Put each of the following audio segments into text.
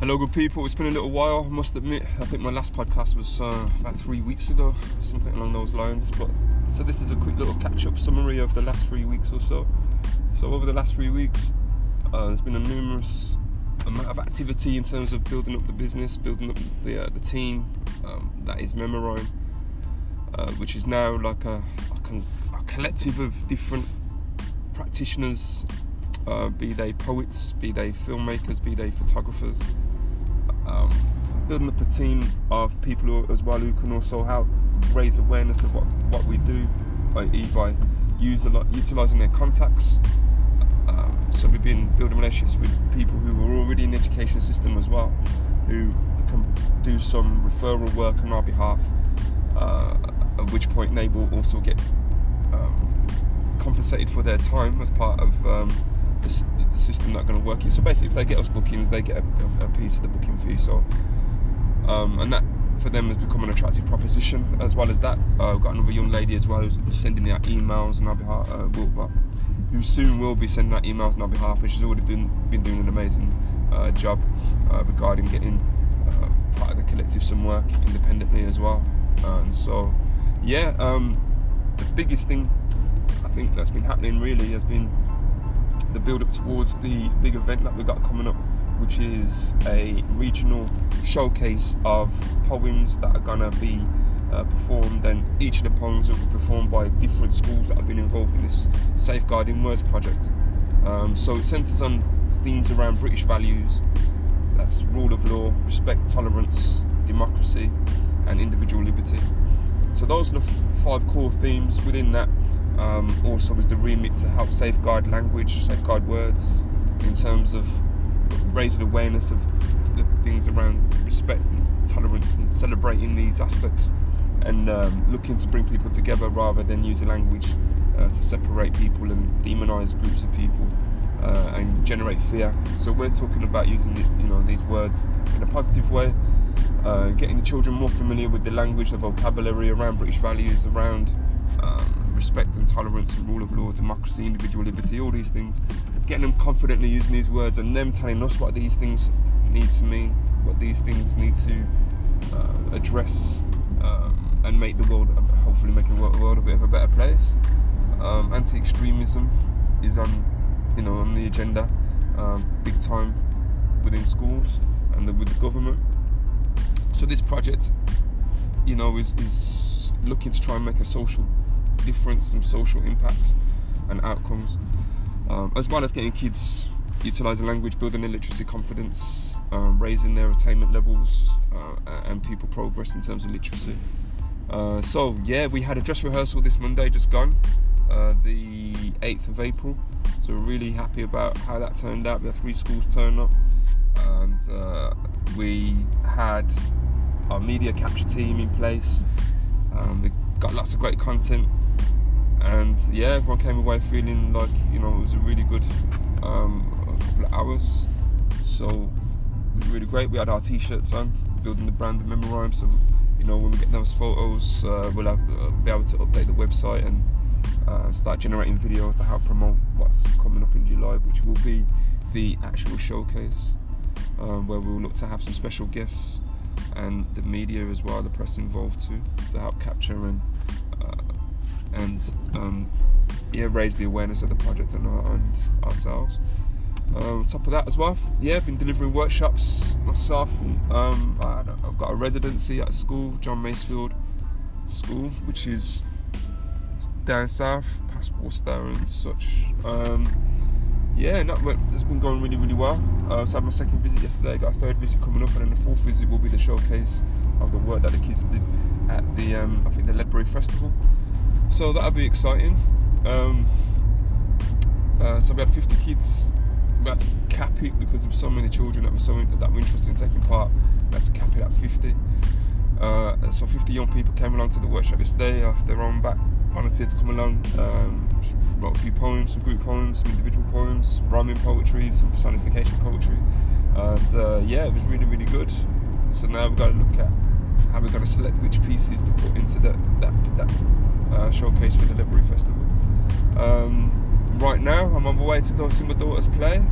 Hello, good people. It's been a little while, I must admit. I think my last podcast was uh, about three weeks ago, something along those lines. But so this is a quick little catch-up summary of the last three weeks or so. So over the last three weeks, uh, there's been a numerous amount of activity in terms of building up the business, building up the uh, the team. Um, that is Memorime, uh, which is now like a, a, con- a collective of different practitioners, uh, be they poets, be they filmmakers, be they photographers um, building up a team of people as well who can also help raise awareness of what, what we do, i.e. by use a lot, utilizing their contacts. Um, so we've been building relationships with people who are already in the education system as well, who can do some referral work on our behalf. Uh, at which point they will also get um, compensated for their time as part of um, the, the system not going to work. So basically, if they get us bookings, they get a, a piece of the booking fee. So, um, and that for them has become an attractive proposition. As well as that, uh, I've got another young lady as well who's sending out emails and on our behalf. Uh, will, who soon will be sending out emails on our behalf, and she's already been doing an amazing uh, job uh, regarding getting uh, part of the collective some work independently as well. and so, yeah, um, the biggest thing I think that's been happening really has been the build up towards the big event that we've got coming up, which is a regional showcase of poems that are gonna be uh, performed, and each of the poems will be performed by different schools that have been involved in this Safeguarding Words project. Um, so it centres on themes around British values that's rule of law, respect, tolerance, democracy, and individual liberty. So those are the f- five core themes within that um, also was the remit to help safeguard language, safeguard words, in terms of raising awareness of the things around respect and tolerance and celebrating these aspects and um, looking to bring people together rather than using language uh, to separate people and demonize groups of people uh, and generate fear. So we're talking about using the, you know these words in a positive way, uh, getting the children more familiar with the language, the vocabulary around British values, around um, respect and tolerance and rule of law, democracy, individual liberty, all these things. Getting them confidently using these words and them telling us what these things need to mean, what these things need to uh, address um, and make the world, hopefully make the world a bit of a better place. Um, anti-extremism is on, you know, on the agenda, um, big time within schools and the, with the government. So this project, you know, is, is looking to try and make a social difference, some social impacts and outcomes, um, as well as getting kids utilising language, building their literacy confidence, um, raising their attainment levels, uh, and people progress in terms of literacy. Uh, so yeah, we had a dress rehearsal this Monday, just gone, uh, the 8th of April. So we're really happy about how that turned out. Had three schools turn up, and uh, we had our media capture team in place. Um, we got lots of great content and yeah, everyone came away feeling like you know it was a really good um, couple of hours. So it was really great. We had our t-shirts on, building the brand of Memorime. So you know when we get those photos, uh, we'll have, uh, be able to update the website and uh, start generating videos to help promote what's coming up in July, which will be the actual showcase, um, where we'll look to have some special guests and the media as well, the press involved too, to help capture and and um, yeah, raise the awareness of the project and, our, and ourselves. Um, on top of that as well, yeah, I've been delivering workshops myself. And, um, I, have got a residency at school, John Masefield School, which is down south, past Worcester and such. Um, yeah, that went, it's been going really, really well. Uh, so I had my second visit yesterday, got a third visit coming up, and then the fourth visit will be the showcase of the work that the kids did at the, um, I think, the Ledbury Festival so that'll be exciting. Um, uh, so we had 50 kids. We had to cap it because there were so many children that were so that were interested in taking part. We had to cap it at 50. Uh, so 50 young people came along to the workshop yesterday off their back, volunteered to come along. Um, wrote a few poems, some group poems, some individual poems, rhyming poetry, some personification poetry, and uh, yeah, it was really really good. So now we've got to look at how we're going to select which pieces to put into the, that that uh, showcase for the Ledbury Festival. Um, right now, I'm on my way to go see my daughters play.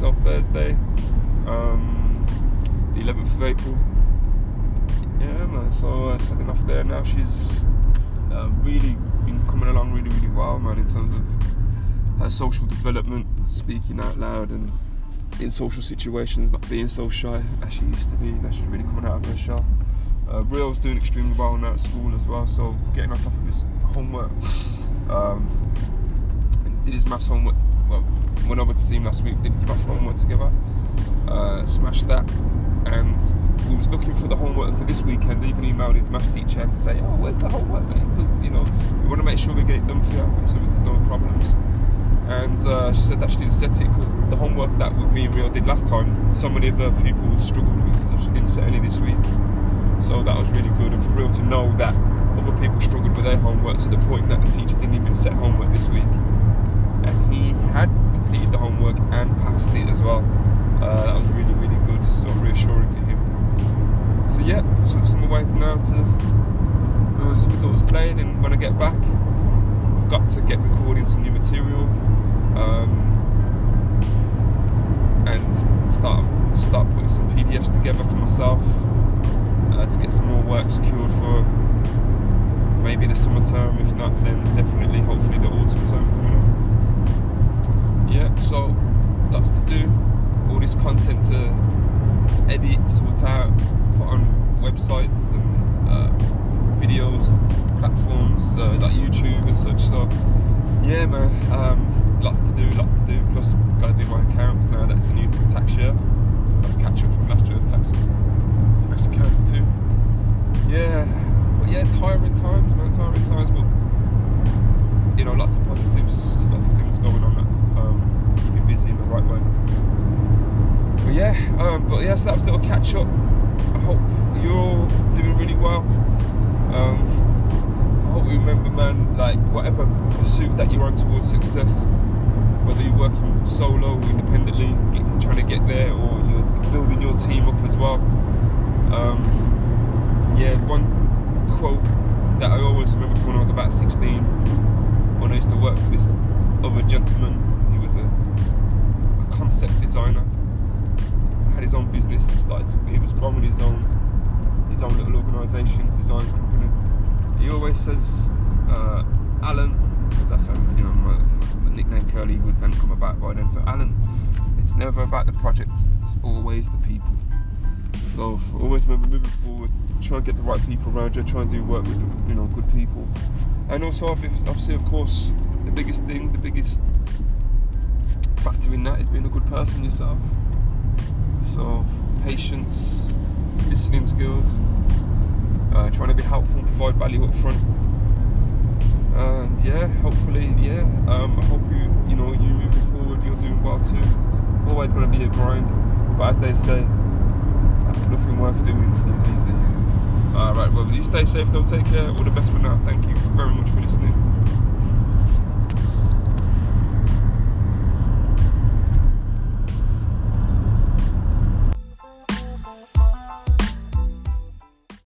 So Thursday, um, the 11th of April. Yeah, man. So uh, setting off there now. She's uh, really been coming along really, really well, man. In terms of her social development, speaking out loud, and in social situations, not being so shy as she used to be. Now she's really coming out of her shell. Uh, Real's doing extremely well now at school as well, so getting on top of his homework. Um, did his maths homework. Well, went over to see him last week. Did his maths homework together. Uh, smashed that, and we was looking for the homework for this weekend. Even emailed his maths teacher to say, "Oh, where's the homework, Because you know we want to make sure we get it done for you, so there's no problems." And uh, she said that she didn't set it because the homework that me and Real did last time, so many of pupils struggled with, so she didn't set any this week. So that was really good, and for Real to know that other people struggled with their homework to the point that the teacher didn't even set homework this week and he had completed the homework and passed it as well. Uh, that was really, really good, so reassuring for him. So yeah, so I'm waiting now to uh, see my daughter's playing, and when I get back, I've got to get recording some new material um, and start start putting some PDFs together for myself uh, to get some more work secured for maybe the summer term. If not, then definitely, hopefully, the autumn term coming up. Yeah so lots to do. All this content to, to edit sort out put on websites and uh, videos platforms uh, like youtube and such so yeah man um, lots to do lots to do. Plus gotta do my accounts now that's the new tax year. So gotta catch up from last year's tax too yeah but yeah tiring times man tiring times but you know lots of positives lots of things going on um, keep you busy in the right way. But yeah, um, but yeah, so that was a little catch up. I hope you're all doing really well. Um, I hope you remember, man, like whatever pursuit that you're on towards success, whether you're working solo independently, get, trying to get there, or you're building your team up as well. Um, yeah, one quote that I always remember from when I was about 16, when I used to work for this other gentleman He was a, a concept designer. Had his own business. Started to, he was growing his own his own little organisation, design company. He always says, uh, Alan, because that's how you know my, my nickname Curly would then come about by then. So Alan, it's never about the project. It's always the people. So always remember moving forward, try and get the right people around you, try and do work with you know good people, and also obviously of course the biggest thing, the biggest factor in that is being a good person yourself. So, patience, listening skills, uh, trying to be helpful and provide value up front. And yeah, hopefully, yeah, um, I hope you, you know, you moving forward, you're doing well too. It's always going to be a grind, but as they say, nothing worth doing is easy. Alright, well, you stay safe though, take care, all the best for now. Thank you very much for listening.